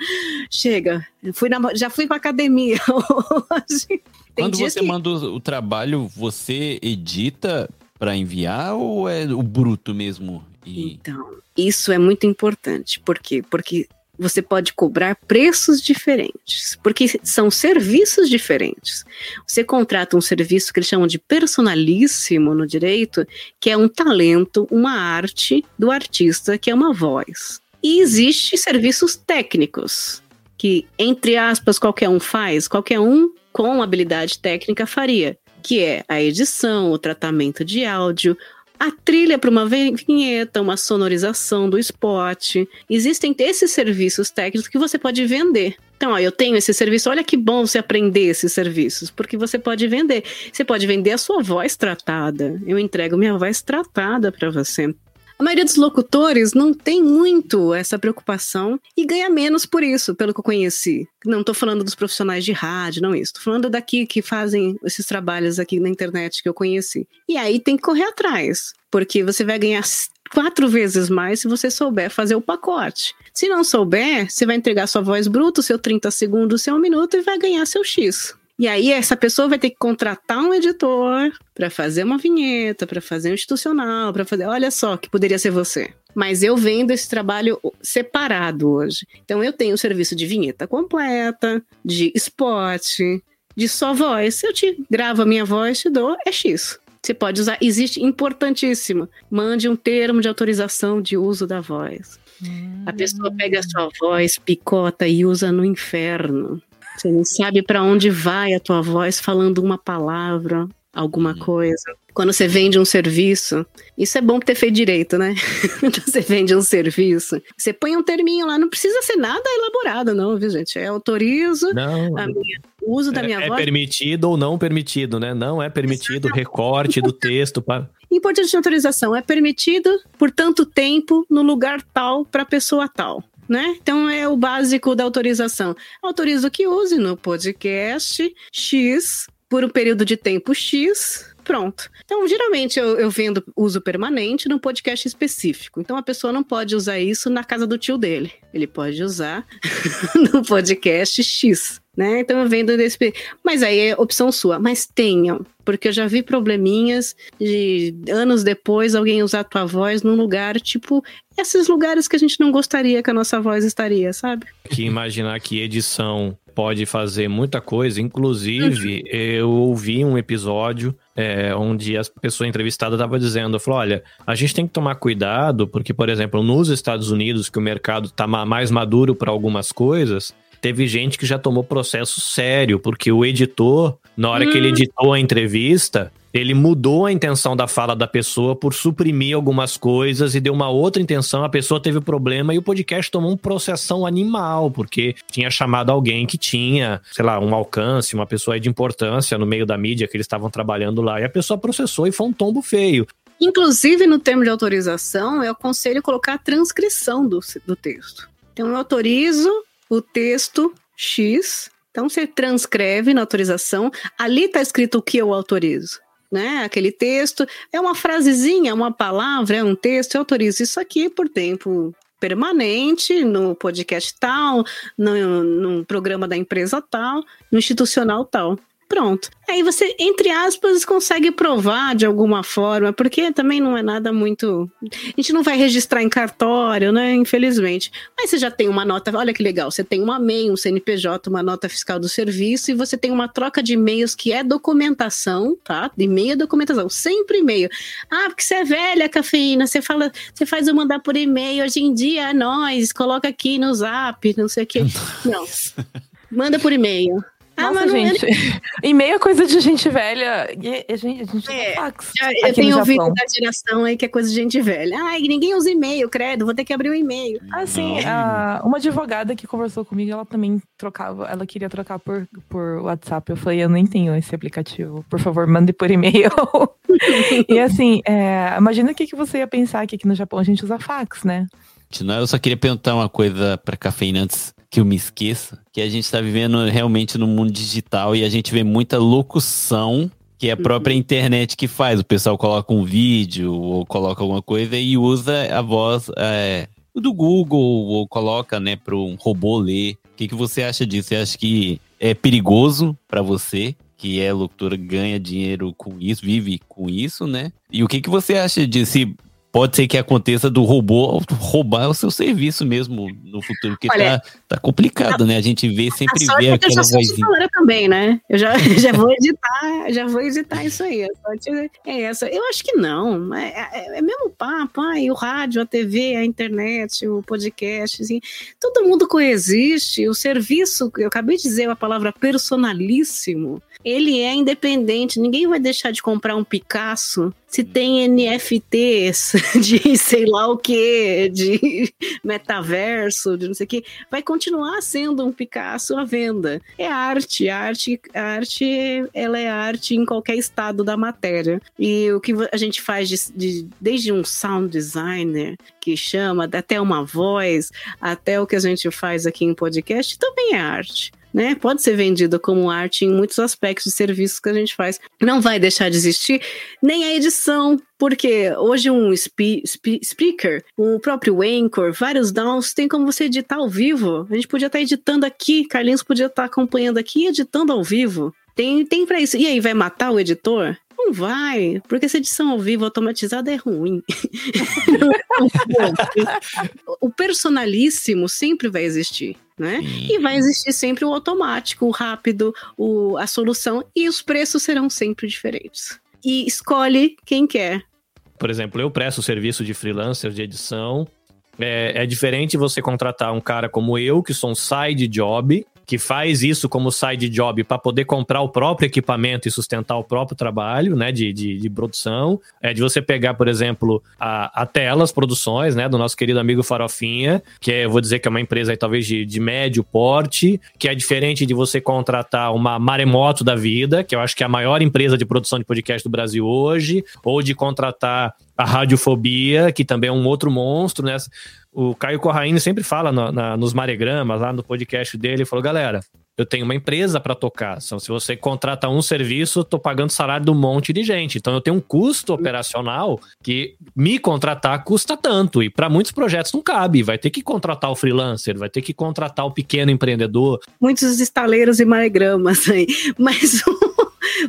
Chega. Fui na- já fui pra academia hoje. Tem Quando você que- manda o trabalho, você edita pra enviar ou é o bruto mesmo? E... Então, isso é muito importante. Por quê? Porque você pode cobrar preços diferentes, porque são serviços diferentes. Você contrata um serviço que eles chamam de personalíssimo no direito, que é um talento, uma arte do artista, que é uma voz. E existe serviços técnicos, que, entre aspas, qualquer um faz, qualquer um com habilidade técnica faria, que é a edição, o tratamento de áudio, a trilha para uma vi- vinheta, uma sonorização do spot. Existem esses serviços técnicos que você pode vender. Então, ó, eu tenho esse serviço, olha que bom você aprender esses serviços, porque você pode vender. Você pode vender a sua voz tratada. Eu entrego minha voz tratada para você. A maioria dos locutores não tem muito essa preocupação e ganha menos por isso, pelo que eu conheci. Não estou falando dos profissionais de rádio, não isso. Estou falando daqui que fazem esses trabalhos aqui na internet que eu conheci. E aí tem que correr atrás, porque você vai ganhar quatro vezes mais se você souber fazer o pacote. Se não souber, você vai entregar sua voz bruta, seu 30 segundos, seu minuto e vai ganhar seu X. E aí essa pessoa vai ter que contratar um editor para fazer uma vinheta, para fazer um institucional, para fazer, olha só, que poderia ser você. Mas eu vendo esse trabalho separado hoje. Então eu tenho o serviço de vinheta completa, de spot, de só voz. Eu te gravo a minha voz, te dou, é X. Você pode usar, existe importantíssimo. Mande um termo de autorização de uso da voz. A pessoa pega a sua voz, picota e usa no inferno. Você não sabe para onde vai a tua voz falando uma palavra. alguma Uhum. coisa. Quando você vende um serviço, isso é bom ter feito direito, né? Quando você vende um serviço, você põe um terminho lá, não precisa ser nada elaborado, não, viu, gente? É autorizo Não, a minha- o uso da minha é, é voz. permitido ou não permitido, né? Não é permitido recorte do texto para Importante de autorização é permitido por tanto tempo no lugar tal para pessoa tal. Né? Então é o básico da autorização. Autorizo que use no podcast X por um período de tempo X. Pronto. Então, geralmente eu, eu vendo uso permanente no podcast específico. Então a pessoa não pode usar isso na casa do tio dele. Ele pode usar no podcast X. Né? Então eu vendo desse. Mas aí é opção sua. Mas tenham, porque eu já vi probleminhas de anos depois alguém usar a tua voz num lugar tipo esses lugares que a gente não gostaria que a nossa voz estaria, sabe? que imaginar que edição pode fazer muita coisa. Inclusive, eu ouvi um episódio é, onde a pessoa entrevistada estava dizendo, falou, olha, a gente tem que tomar cuidado, porque, por exemplo, nos Estados Unidos, que o mercado está mais maduro para algumas coisas, teve gente que já tomou processo sério, porque o editor, na hora que ele editou a entrevista, ele mudou a intenção da fala da pessoa por suprimir algumas coisas e deu uma outra intenção, a pessoa teve problema e o podcast tomou um processão animal, porque tinha chamado alguém que tinha, sei lá, um alcance, uma pessoa de importância no meio da mídia que eles estavam trabalhando lá, e a pessoa processou e foi um tombo feio. Inclusive, no termo de autorização, eu aconselho colocar a transcrição do, do texto. Então, eu autorizo o texto X. Então, você transcreve na autorização. Ali está escrito o que eu autorizo. Né? Aquele texto é uma frasezinha, uma palavra, é um texto. Eu autorizo isso aqui por tempo permanente no podcast tal, no, no programa da empresa tal, no institucional tal. Pronto. Aí você, entre aspas, consegue provar de alguma forma, porque também não é nada muito. A gente não vai registrar em cartório, né? Infelizmente. Mas você já tem uma nota, olha que legal, você tem uma MEI, um CNPJ, uma nota fiscal do serviço, e você tem uma troca de e-mails que é documentação, tá? E-mail é documentação, sempre e-mail. Ah, porque você é velha, cafeína, você fala, você faz eu mandar por e-mail, hoje em dia é nós, coloca aqui no zap, não sei o quê. Não. Manda por e-mail. Ah, Nossa, gente. E-mail é coisa de gente velha. E a gente, a gente É, usa fax. Eu tenho ouvido da geração aí que é coisa de gente velha. Ai, ninguém usa e-mail, credo, vou ter que abrir o e-mail. Assim, a- uma advogada que conversou comigo, ela também trocava, ela queria trocar por, por WhatsApp. Eu falei, eu nem tenho esse aplicativo. Por favor, mande por e-mail. e assim, é, imagina o que, que você ia pensar que aqui no Japão a gente usa fax, né? Eu só queria perguntar uma coisa pra cafeína antes que eu me esqueça, que a gente tá vivendo realmente no mundo digital e a gente vê muita locução que é a própria internet que faz. O pessoal coloca um vídeo ou coloca alguma coisa e usa a voz é, do Google ou coloca, né, para um robô ler. O que, que você acha disso? Você acha que é perigoso pra você? Que é locutora, ganha dinheiro com isso, vive com isso, né? E o que, que você acha disso? Se pode ser que aconteça do robô roubar o seu serviço mesmo no futuro, porque Olha, tá, tá complicado, né? A gente vê, sempre a vê é que eu já aquela vozinha. também, né? Eu já, já vou editar, já vou editar isso aí. A é essa. Eu acho que não. É, é, é mesmo papo. Ai, o rádio, a TV, a internet, o podcast, assim, todo mundo coexiste. O serviço, eu acabei de dizer a palavra personalíssimo. Ele é independente. Ninguém vai deixar de comprar um Picasso se tem NFTs de sei lá o que, de metaverso, de não sei o que. Vai continuar sendo um Picasso à venda. É arte, arte, arte, ela é arte em qualquer estado da matéria. E o que a gente faz de, de- desde um sound designer que chama, até uma voz, até o que a gente faz aqui em podcast, também é arte. Né? Pode ser vendido como arte em muitos aspectos de serviços que a gente faz. Não vai deixar de existir nem a edição, porque hoje um spe- spe- speaker, o próprio Anchor, vários downs, tem como você editar ao vivo. A gente podia estar editando aqui, Carlinhos podia estar acompanhando aqui e editando ao vivo. Tem, tem para isso. E aí, vai matar o editor? Não vai, porque essa edição ao vivo automatizada é ruim. o personalíssimo sempre vai existir, né? E vai existir sempre o automático, o rápido, o, a solução, e os preços serão sempre diferentes. E escolhe quem quer. Por exemplo, eu presto serviço de freelancer de edição. É, é diferente você contratar um cara como eu, que sou um side job, que faz isso como side job para poder comprar o próprio equipamento e sustentar o próprio trabalho, né, de, de, de produção. É de você pegar, por exemplo, a, a Telas Produções, né, do nosso querido amigo Farofinha, que é, vou dizer que é uma empresa aí, talvez de, de médio porte, que é diferente de você contratar uma maremoto da vida, que eu acho que é a maior empresa de produção de podcast do Brasil hoje, ou de contratar a Radiofobia, que também é um outro monstro, né? O Caio Corraine sempre fala no, na, nos maregramas, lá no podcast dele, falou, galera, eu tenho uma empresa para tocar. Então, se você contrata um serviço, eu tô pagando salário de um monte de gente. Então, eu tenho um custo operacional que me contratar custa tanto. E para muitos projetos não cabe. Vai ter que contratar o freelancer, vai ter que contratar o pequeno empreendedor. Muitos estaleiros e maregramas aí. Mas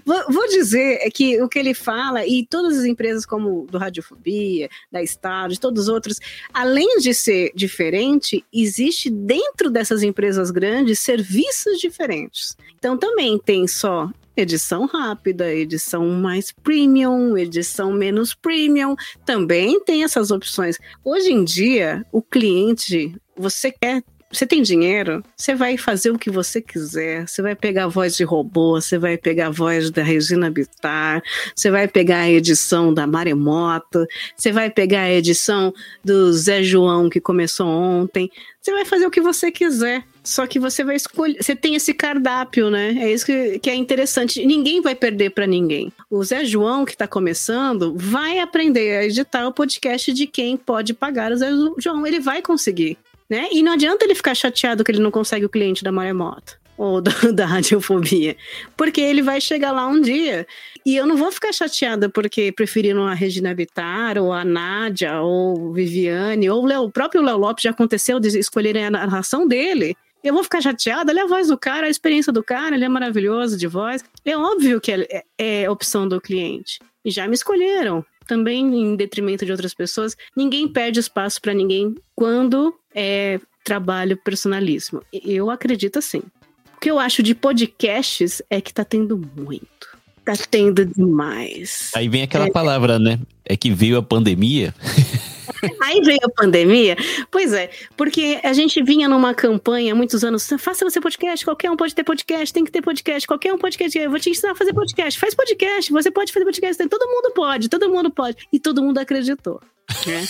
Vou dizer é que o que ele fala, e todas as empresas como do Radiofobia, da Estado, de todos os outros, além de ser diferente, existe dentro dessas empresas grandes serviços diferentes. Então também tem só edição rápida, edição mais premium, edição menos premium, também tem essas opções. Hoje em dia, o cliente, você quer você tem dinheiro, você vai fazer o que você quiser. Você vai pegar a voz de robô, você vai pegar a voz da Regina Bittar, você vai pegar a edição da Maremoto, você vai pegar a edição do Zé João que começou ontem. Você vai fazer o que você quiser. Só que você vai escolher. Você tem esse cardápio, né? É isso que, que é interessante. Ninguém vai perder para ninguém. O Zé João, que está começando, vai aprender a editar o podcast de quem pode pagar o Zé João. Ele vai conseguir né? E não adianta ele ficar chateado que ele não consegue o cliente da maremoto ou da, da radiofobia, porque ele vai chegar lá um dia. E eu não vou ficar chateada porque preferiram a Regina Bittar, ou a Nádia, ou Viviane, ou o, Leo, o próprio Léo Lopes já aconteceu de escolherem a narração dele. Eu vou ficar chateada, olha a voz do cara, a experiência do cara, ele é maravilhoso de voz. É óbvio que é, é, é opção do cliente. E já me escolheram também em detrimento de outras pessoas. Ninguém perde espaço para ninguém quando é trabalho personalíssimo. Eu acredito assim. O que eu acho de podcasts é que tá tendo muito. Tá tendo demais. Aí vem aquela é, palavra, né? É que veio a pandemia. Aí veio a pandemia. Pois é, porque a gente vinha numa campanha há muitos anos. Faça você podcast, qualquer um pode ter podcast, tem que ter podcast, qualquer um pode ter. Eu vou te ensinar a fazer podcast. Faz podcast, você pode fazer podcast. Todo mundo pode, todo mundo pode. E todo mundo acreditou. É.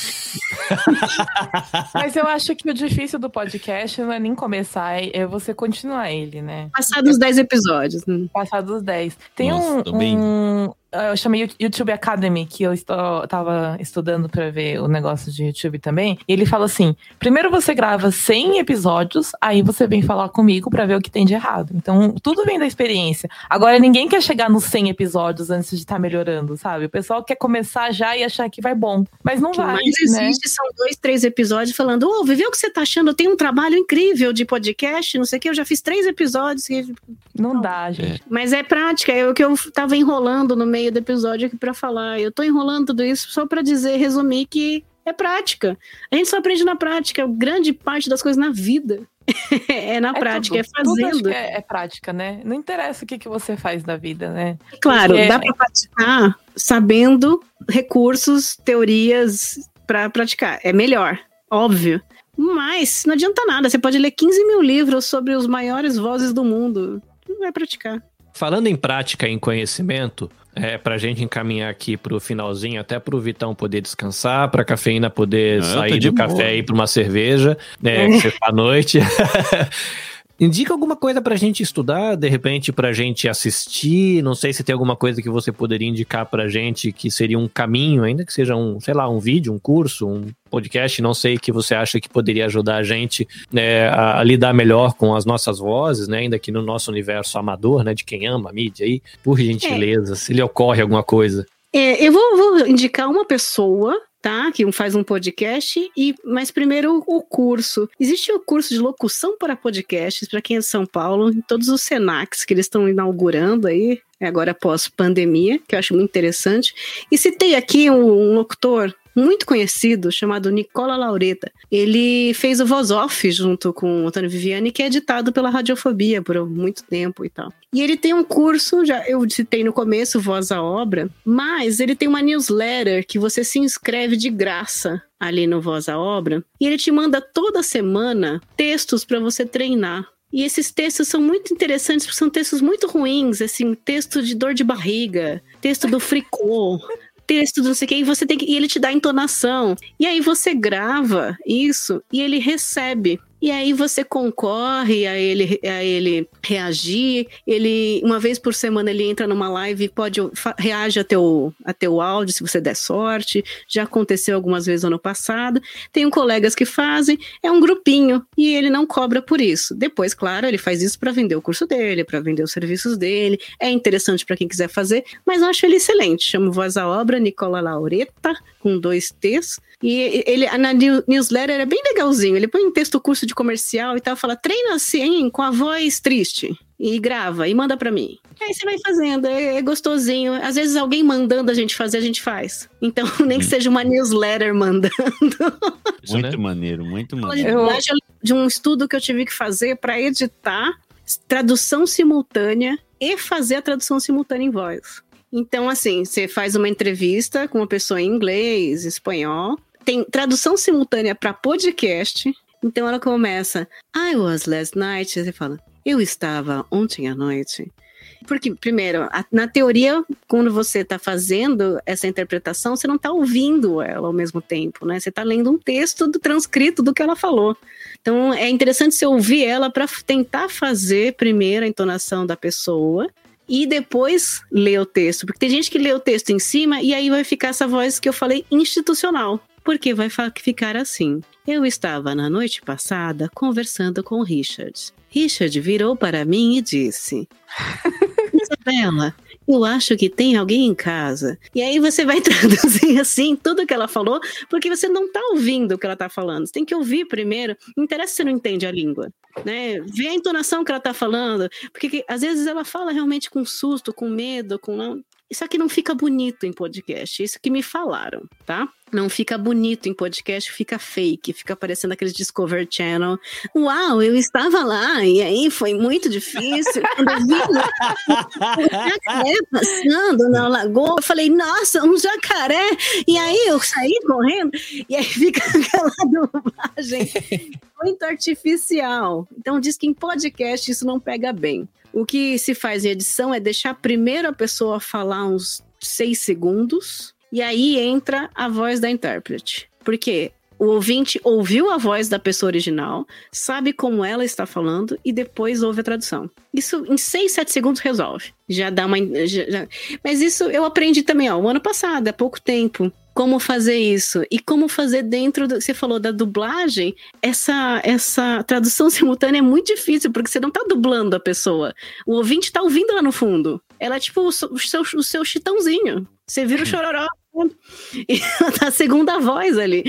Mas eu acho que o difícil do podcast não é nem começar, é você continuar ele, né? Passar dos 10 episódios. Né? Passar dos 10. Tem Nossa, um, um, eu chamei YouTube Academy, que eu estou, tava estudando para ver o negócio de YouTube também. E ele fala assim: primeiro você grava 100 episódios, aí você vem falar comigo para ver o que tem de errado. Então, tudo vem da experiência. Agora, ninguém quer chegar nos 100 episódios antes de estar tá melhorando, sabe? O pessoal quer começar já e achar que vai bom. Mas não vai. Mas né? existe, são dois, três episódios falando: Ô, oh, vê o que você tá achando? Eu tenho um trabalho incrível de podcast, não sei o que, eu já fiz três episódios. Não, não dá, gente. Mas é prática, é o que eu tava enrolando no meio meio do episódio aqui para falar. Eu tô enrolando tudo isso só para dizer, resumir que é prática. A gente só aprende na prática. Grande parte das coisas na vida é na é prática, tudo, é fazendo. É, é, prática, né? Não interessa o que, que você faz da vida, né? Claro, Porque... dá para praticar sabendo recursos, teorias para praticar. É melhor, óbvio. Mas não adianta nada. Você pode ler 15 mil livros sobre os maiores vozes do mundo. Não vai praticar. Falando em prática e em conhecimento, é, pra gente encaminhar aqui pro finalzinho, até pro Vitão poder descansar, pra cafeína poder sair do boa. café e ir pra uma cerveja, né, à noite. Indica alguma coisa pra gente estudar, de repente pra gente assistir. Não sei se tem alguma coisa que você poderia indicar pra gente que seria um caminho, ainda que seja um, sei lá, um vídeo, um curso, um podcast, não sei, que você acha que poderia ajudar a gente né, a, lidar melhor com as nossas vozes, né? Ainda que no nosso universo amador, né? De quem ama a mídia aí, por gentileza, é. se lhe ocorre alguma coisa. É, eu vou, vou indicar uma pessoa tá? Que faz um podcast e mas primeiro o curso. Existe o curso de locução para podcasts para quem é de São Paulo, em todos os Senacs que eles estão inaugurando aí, agora pós pandemia, que eu acho muito interessante. E citei aqui um, um locutor muito conhecido chamado Nicola Laureta. Ele fez o Voz Off junto com o Antônio Viviani, que é editado pela Radiofobia por muito tempo e tal. E ele tem um curso, já eu citei no começo, Voz à Obra, mas ele tem uma newsletter que você se inscreve de graça ali no Voz à Obra, e ele te manda toda semana textos para você treinar. E esses textos são muito interessantes, porque são textos muito ruins, assim, texto de dor de barriga, texto do fricô, texto não sei o que, e você tem que. E ele te dá entonação. E aí você grava isso e ele recebe. E aí você concorre a ele, a ele reagir. Ele, uma vez por semana, ele entra numa live e pode reage a teu, a teu áudio, se você der sorte. Já aconteceu algumas vezes no ano passado. Tenho colegas que fazem, é um grupinho e ele não cobra por isso. Depois, claro, ele faz isso para vender o curso dele, para vender os serviços dele. É interessante para quem quiser fazer, mas eu acho ele excelente. Chamo Voz à Obra, Nicola Laureta, com dois T's. E ele, na newsletter é bem legalzinho. Ele põe um texto curso de comercial e tal, fala: treina assim, com a voz triste. E grava e manda para mim. Aí você vai fazendo, é, é, gostosinho. Às vezes alguém mandando a gente fazer, a gente faz. Então, nem que seja uma newsletter mandando. Muito né? maneiro, muito maneiro. De um estudo que eu tive que fazer para editar tradução simultânea e fazer a tradução simultânea em voz. Então, assim, você faz uma entrevista com uma pessoa em inglês, espanhol, tem tradução simultânea para podcast. Então ela começa, I was last night. Você fala, eu estava ontem à noite. Porque, primeiro, a, na teoria, quando você está fazendo essa interpretação, você não está ouvindo ela ao mesmo tempo, né? Você está lendo um texto do transcrito do que ela falou. Então, é interessante você ouvir ela para tentar fazer primeiro a entonação da pessoa e depois ler o texto. Porque tem gente que lê o texto em cima e aí vai ficar essa voz que eu falei institucional porque vai ficar assim. Eu estava na noite passada conversando com Richard. Richard virou para mim e disse: Isabela, eu acho que tem alguém em casa. E aí você vai traduzir assim tudo que ela falou, porque você não está ouvindo o que ela está falando. Você tem que ouvir primeiro. Não interessa se você não entende a língua. Né? Vê a entonação que ela está falando. Porque às vezes ela fala realmente com susto, com medo, com. Isso aqui não fica bonito em podcast. Isso que me falaram, tá? Não fica bonito em podcast, fica fake, fica parecendo aqueles Discover Channel. Uau, eu estava lá e aí foi muito difícil. Quando eu vi um jacaré passando na lagoa, eu falei, nossa, um jacaré! E aí eu saí correndo e aí fica aquela dublagem muito artificial. Então diz que em podcast isso não pega bem. O que se faz em edição é deixar primeiro a pessoa falar uns seis segundos, e aí entra a voz da intérprete. Porque o ouvinte ouviu a voz da pessoa original, sabe como ela está falando e depois ouve a tradução. Isso em 6, 7 segundos resolve. Já dá uma. Já, já... Mas isso eu aprendi também, ó, o ano passado, há pouco tempo como fazer isso e como fazer dentro do, você falou da dublagem essa essa tradução simultânea é muito difícil porque você não tá dublando a pessoa o ouvinte tá ouvindo lá no fundo ela é tipo o seu, o seu chitãozinho você vira o chororó e ela tá a segunda voz ali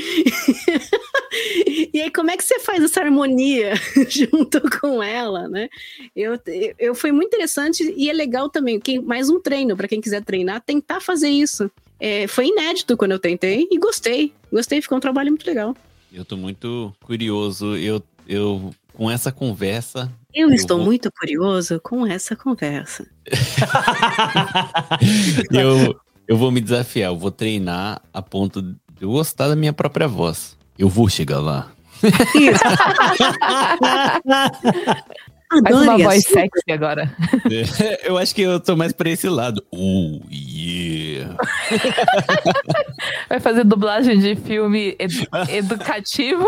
e aí como é que você faz essa harmonia junto com ela né eu, eu foi muito interessante e é legal também quem mais um treino para quem quiser treinar tentar fazer isso é, foi inédito quando eu tentei e gostei. Gostei, ficou um trabalho muito legal. Eu tô muito curioso. Eu, eu com essa conversa. Eu, eu estou vou... muito curioso com essa conversa. eu, eu vou me desafiar, eu vou treinar a ponto de eu gostar da minha própria voz. Eu vou chegar lá. Isso. Faz uma voz sexy agora. É, eu acho que eu tô mais pra esse lado. Oh, yeah. Vai fazer dublagem de filme ed educativo.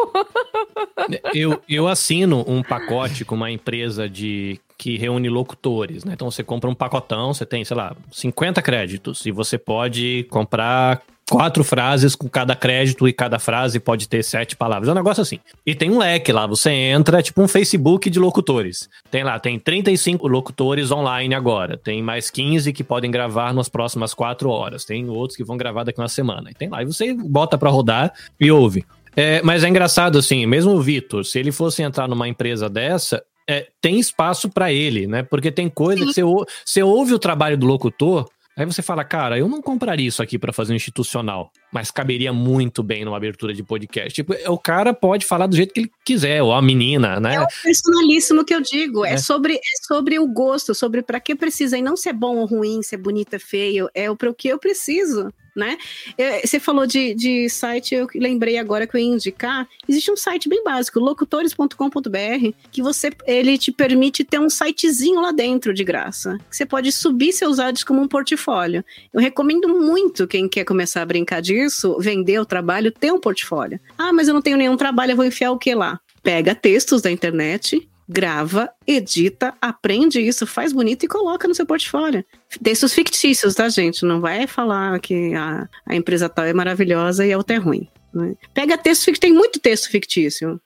Eu, eu assino um pacote com uma empresa de que reúne locutores, né? Então você compra um pacotão, você tem, sei lá, 50 créditos e você pode comprar quatro frases com cada crédito e cada frase pode ter sete palavras. É um negócio assim. E tem um leque lá, você entra, é tipo um Facebook de locutores. Tem lá, tem 35 locutores online agora. Tem mais 15 que podem gravar nas próximas quatro horas. Tem outros que vão gravar daqui uma semana. E tem lá, e você bota para rodar e ouve. É, mas é engraçado assim, mesmo o Vitor, se ele fosse entrar numa empresa dessa, é, tem espaço para ele, né? Porque tem coisa que você, você ouve o trabalho do locutor, Aí você fala, cara, eu não compraria isso aqui para fazer um institucional. Mas caberia muito bem numa abertura de podcast. Tipo, o cara pode falar do jeito que ele quiser, ou a menina, né? É o personalíssimo que eu digo. É, É. sobre, é sobre o gosto, sobre para que precisa. E não se é bom ou ruim, se é bonito ou feio. É o para o que eu preciso. Né? É, Você falou de, de site, eu lembrei agora que eu ia indicar. Existe um site bem básico, locutores.com.br, que você ele te permite ter um sitezinho lá dentro de graça. que Você pode subir seus áudios como um portfólio. Eu recomendo muito quem quer começar a brincar disso, vender o trabalho, ter um portfólio. Ah, mas eu não tenho nenhum trabalho, eu vou enfiar o que lá? Pega textos da internet, grava, edita, aprende isso, faz bonito e coloca no seu portfólio. Textos fictícios, tá, gente? Não vai falar que a, a empresa tal é maravilhosa e a outra é ruim. né? Pega texto tem muito texto fictício.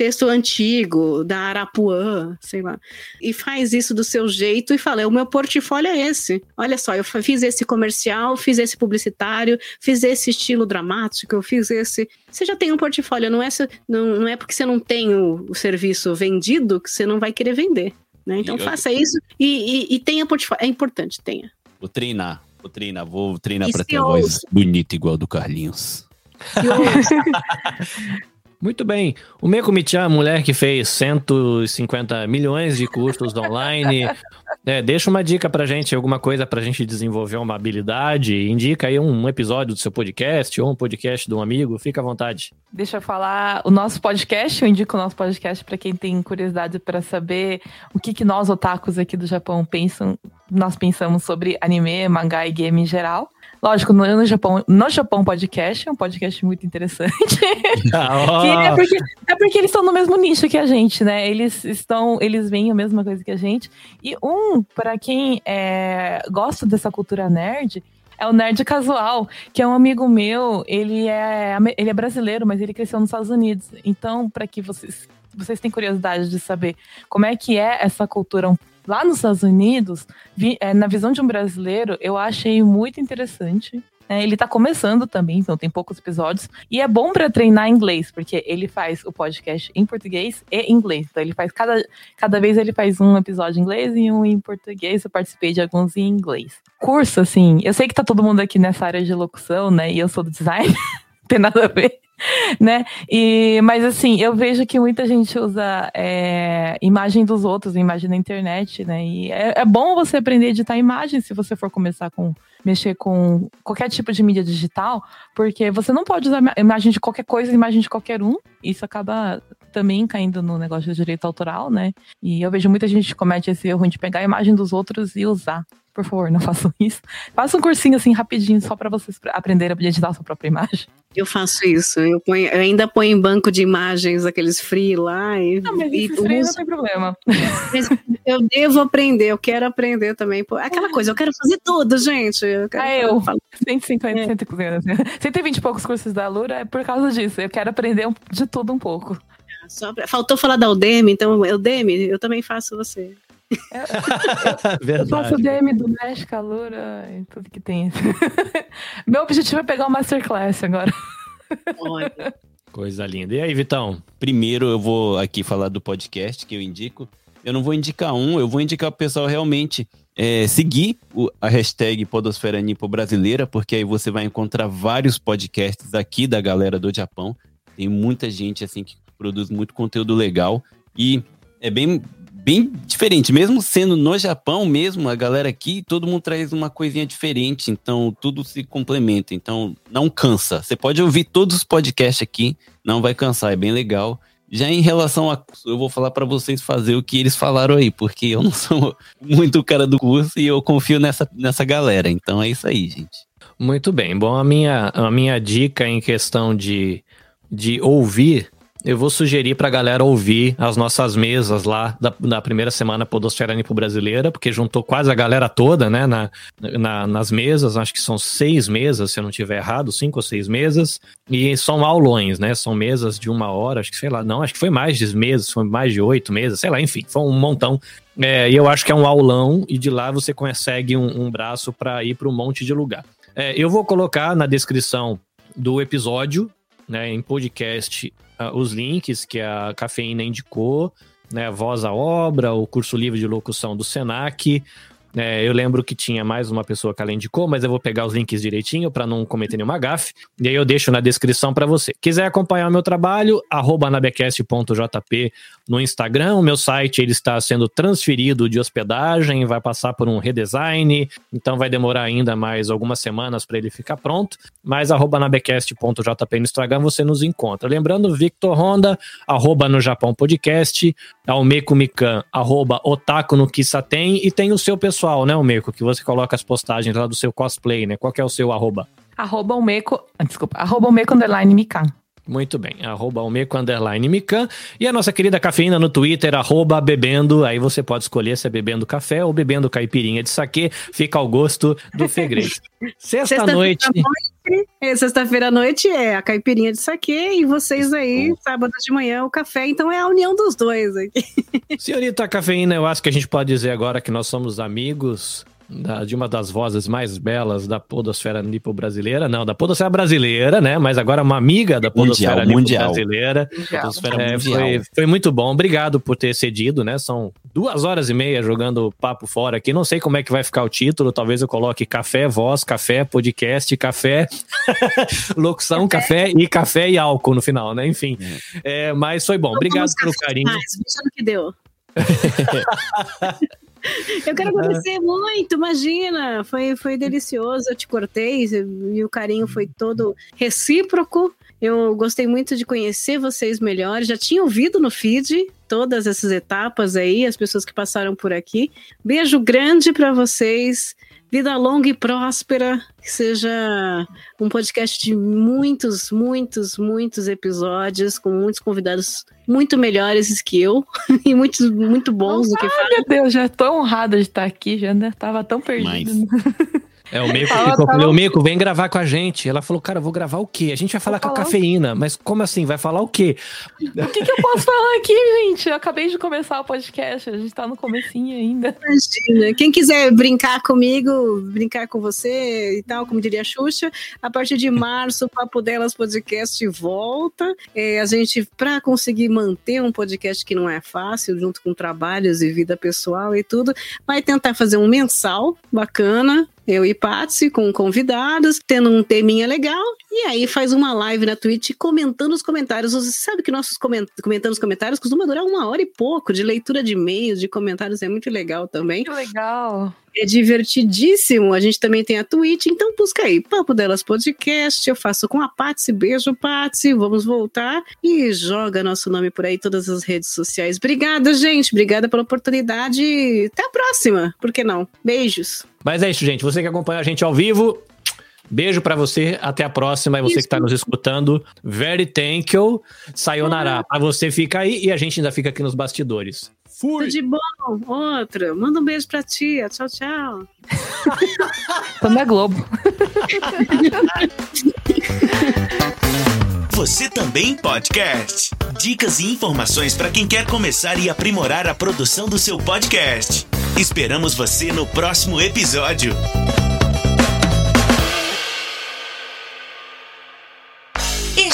Texto antigo, da Arapuã, sei lá. E faz isso do seu jeito e fala: o meu portfólio é esse. Olha só, eu fiz esse comercial, fiz esse publicitário, fiz esse estilo dramático, eu fiz esse. Você já tem um portfólio, não é, se- não, não é porque você não tem o, o serviço vendido que você não vai querer vender. Né? Então E eu- faça isso e, e, e tenha portfólio. É importante, tenha. Vou treinar, vou treinar, vou treinar pra se ter a voz ouça. bonita igual a do Carlinhos. Muito bem. O Meiko Michan, mulher que fez 150 milhões de cursos online. É, deixa uma dica pra gente, alguma coisa pra gente desenvolver uma habilidade. Indica aí um episódio do seu podcast ou um podcast de um amigo. Fica à vontade. Deixa eu falar o nosso podcast. Eu indico o nosso podcast para quem tem curiosidade para saber o que, que nós, otakus aqui do Japão, pensam. Nós pensamos sobre anime, mangá e game em geral. Lógico, no, no Japão, no Japão Podcast é um podcast muito interessante. Ah, é, porque, é porque eles estão no mesmo nicho que a gente, né? Eles estão, eles veem a mesma coisa que a gente. E um, para quem é, gosta dessa cultura nerd, é o Nerd Casual, que é um amigo meu, ele é, ele é brasileiro, mas ele cresceu nos Estados Unidos. Então, para que vocês, vocês têm curiosidade de saber como é que é essa cultura lá nos Estados Unidos, vi- é, na visão de um brasileiro, eu achei muito interessante. É, ele tá começando também, então tem poucos episódios. E é bom para treinar inglês, porque ele faz o podcast em português e inglês. Então ele faz cada, cada vez ele faz um episódio em inglês e um em português. Eu participei de alguns em inglês. Curso, assim, eu sei que tá todo mundo aqui nessa área de locução, né? E eu sou do design, tem nada a ver. Né? E, mas assim, eu vejo que muita gente usa é, imagem dos outros, imagem na internet, né? E é, é bom você aprender a editar imagem se você for começar com mexer com qualquer tipo de mídia digital, porque você não pode usar ima- imagem de qualquer coisa, imagem de qualquer um. Isso acaba também caindo no negócio de direito autoral, né? E eu vejo muita gente comete esse erro de pegar a imagem dos outros e usar. Por favor, não façam isso. Faça um cursinho assim rapidinho, só para vocês aprenderem a editar a sua própria imagem. Eu faço isso. Eu, ponho, eu ainda ponho em banco de imagens aqueles free lá e, Não, mas e isso aí não uso. tem problema. eu devo aprender, eu quero aprender também. Aquela coisa, eu quero fazer tudo, gente. Eu quero Ah, eu. falar- 150, 150, 120 e poucos cursos da Lura é por causa disso. Eu quero aprender de tudo um pouco. só pra- Faltou falar da Udemy, então, Udemy, eu também faço você. Eu faço o Verdade. DM do México, a Lura e tudo que tem. Meu objetivo é pegar o Masterclass agora. Olha, Coisa linda. E aí, Vitão? Primeiro eu vou aqui falar do podcast que eu indico. Eu não vou indicar um, eu vou indicar o pessoal realmente é, seguir o- a hashtag Podosfera Nipo Brasileira, porque aí você vai encontrar vários podcasts aqui da galera do Japão. Tem muita gente assim que produz muito conteúdo legal e é bem, bem diferente. Mesmo sendo no Japão mesmo, a galera aqui, todo mundo traz uma coisinha diferente, então tudo se complementa. Então não cansa. Você pode ouvir todos os podcasts aqui, não vai cansar, é bem legal. Já em relação a eu vou falar pra vocês fazer o que eles falaram aí, porque eu não sou muito o cara do curso e eu confio nessa, nessa galera. Então é isso aí, gente. Muito bem. Bom, a minha, a minha dica em questão de, de ouvir, eu vou sugerir pra galera ouvir as nossas mesas lá da, da primeira semana Podosfera Nipo Brasileira, porque juntou quase a galera toda, né, na, na- nas mesas, acho que são seis mesas, se eu não tiver errado, cinco ou seis mesas, e são aulões, né, são mesas de uma hora, acho que sei lá, não, acho que foi mais de meses, foi mais de oito mesas, sei lá, enfim, foi um montão. É, e eu acho que é um aulão, e de lá você consegue um, um braço para ir para um monte de lugar. É, eu vou colocar na descrição do episódio, né, em podcast, ah, os links que a Cafeína indicou, né, Voz à Obra, o curso livre de locução do Senac, É, eu lembro que tinha mais uma pessoa que ela indicou, mas eu vou pegar os links direitinho para não cometer nenhuma gafe. E aí eu deixo na descrição para você. Quiser acompanhar o meu trabalho, anabecast.jp no Instagram. O meu site ele está sendo transferido de hospedagem, vai passar por um redesign, então vai demorar ainda mais algumas semanas para ele ficar pronto. Mas anabecast.jp no Instagram você nos encontra. Lembrando, Victor Honda, arroba no Japão Podcast, Almeco Mikan, arroba Otaku no Kisaten, e tem o seu pessoal, né, Almeco, que você coloca as postagens lá do seu cosplay, né? Qual é o seu arroba? Arroba Almeco, ah, desculpa, arroba Almeco underline Mikan. Muito bem, arroba Almeco Underline Mikan. E a nossa querida cafeína no Twitter, arroba bebendo. Aí você pode escolher se é bebendo café ou bebendo caipirinha de saquê. Fica ao gosto do Fegredo. Sexta-noite. É, sexta-feira à noite é a caipirinha de saquê e vocês aí, sábado de manhã, o café. Então é a união dos dois aqui. Senhorita Cafeína, eu acho que a gente pode dizer agora que nós somos amigos da, de uma das vozes mais belas da podosfera nipo-brasileira, não, da podosfera brasileira, né, mas agora uma amiga da podosfera nipo-brasileira. É, foi, foi muito bom, obrigado por ter cedido, né, são duas horas e meia jogando papo fora aqui, não sei como é que vai ficar o título, talvez eu coloque café, voz, café, podcast, café, locução, café. café. e café e álcool no final, né, enfim, é. É, mas foi bom, obrigado pelo carinho. Mais, que deu. Eu quero agradecer muito, imagina, foi, foi delicioso, eu te cortei e o carinho foi todo recíproco. Eu gostei muito de conhecer vocês melhor, já tinha ouvido no feed todas essas etapas aí, as pessoas que passaram por aqui. Beijo grande para vocês. Vida longa e próspera, que seja um podcast de muitos, muitos, muitos episódios, com muitos convidados muito melhores que eu e muitos muito bons do que ah, Meu Deus, já estou honrada de estar aqui, já estava tão perdida. É, o Meiko ficou, tava... o Meiko, vem gravar com a gente. Ela falou, cara, eu vou gravar o quê? A gente vai falar vou com falar a cafeína, mas como assim? Vai falar o quê? O que, que eu posso falar aqui, gente? Eu acabei de começar o podcast, a gente tá no comecinho ainda. Imagina. Quem quiser brincar comigo, brincar com você e tal, como diria a Xuxa, a partir de março o Papo Delas Podcast volta. É, a gente, para conseguir manter um podcast que não é fácil, junto com trabalhos e vida pessoal e tudo, vai tentar fazer um mensal bacana, eu e Patsy, com convidados, tendo um teminha legal, e aí faz uma live na Twitch comentando os comentários. Você sabe que nossos coment comentando os comentários costuma durar uma hora e pouco de leitura de e-mails, de comentários, é muito legal também. Que legal! É divertidíssimo. A gente também tem a Twitch, então busca aí, Papo Delas Podcast. Eu faço com a Patsy. Beijo, Patsy. Vamos voltar e joga nosso nome por aí, todas as redes sociais. Obrigada, gente. Obrigada pela oportunidade. Até a próxima. Por que não? Beijos. Mas é isso, gente. Você que acompanha a gente ao vivo, Beijo para você, até a próxima. E você Isso. que tá nos escutando, very thank you. Sayonara. Ah. você fica aí e a gente ainda fica aqui nos bastidores. Fui. Tudo de bom. Outro. Manda um beijo pra tia. Tchau, tchau. Quando é Globo. Você também podcast. Dicas e informações para quem quer começar e aprimorar a produção do seu podcast. Esperamos você no próximo episódio.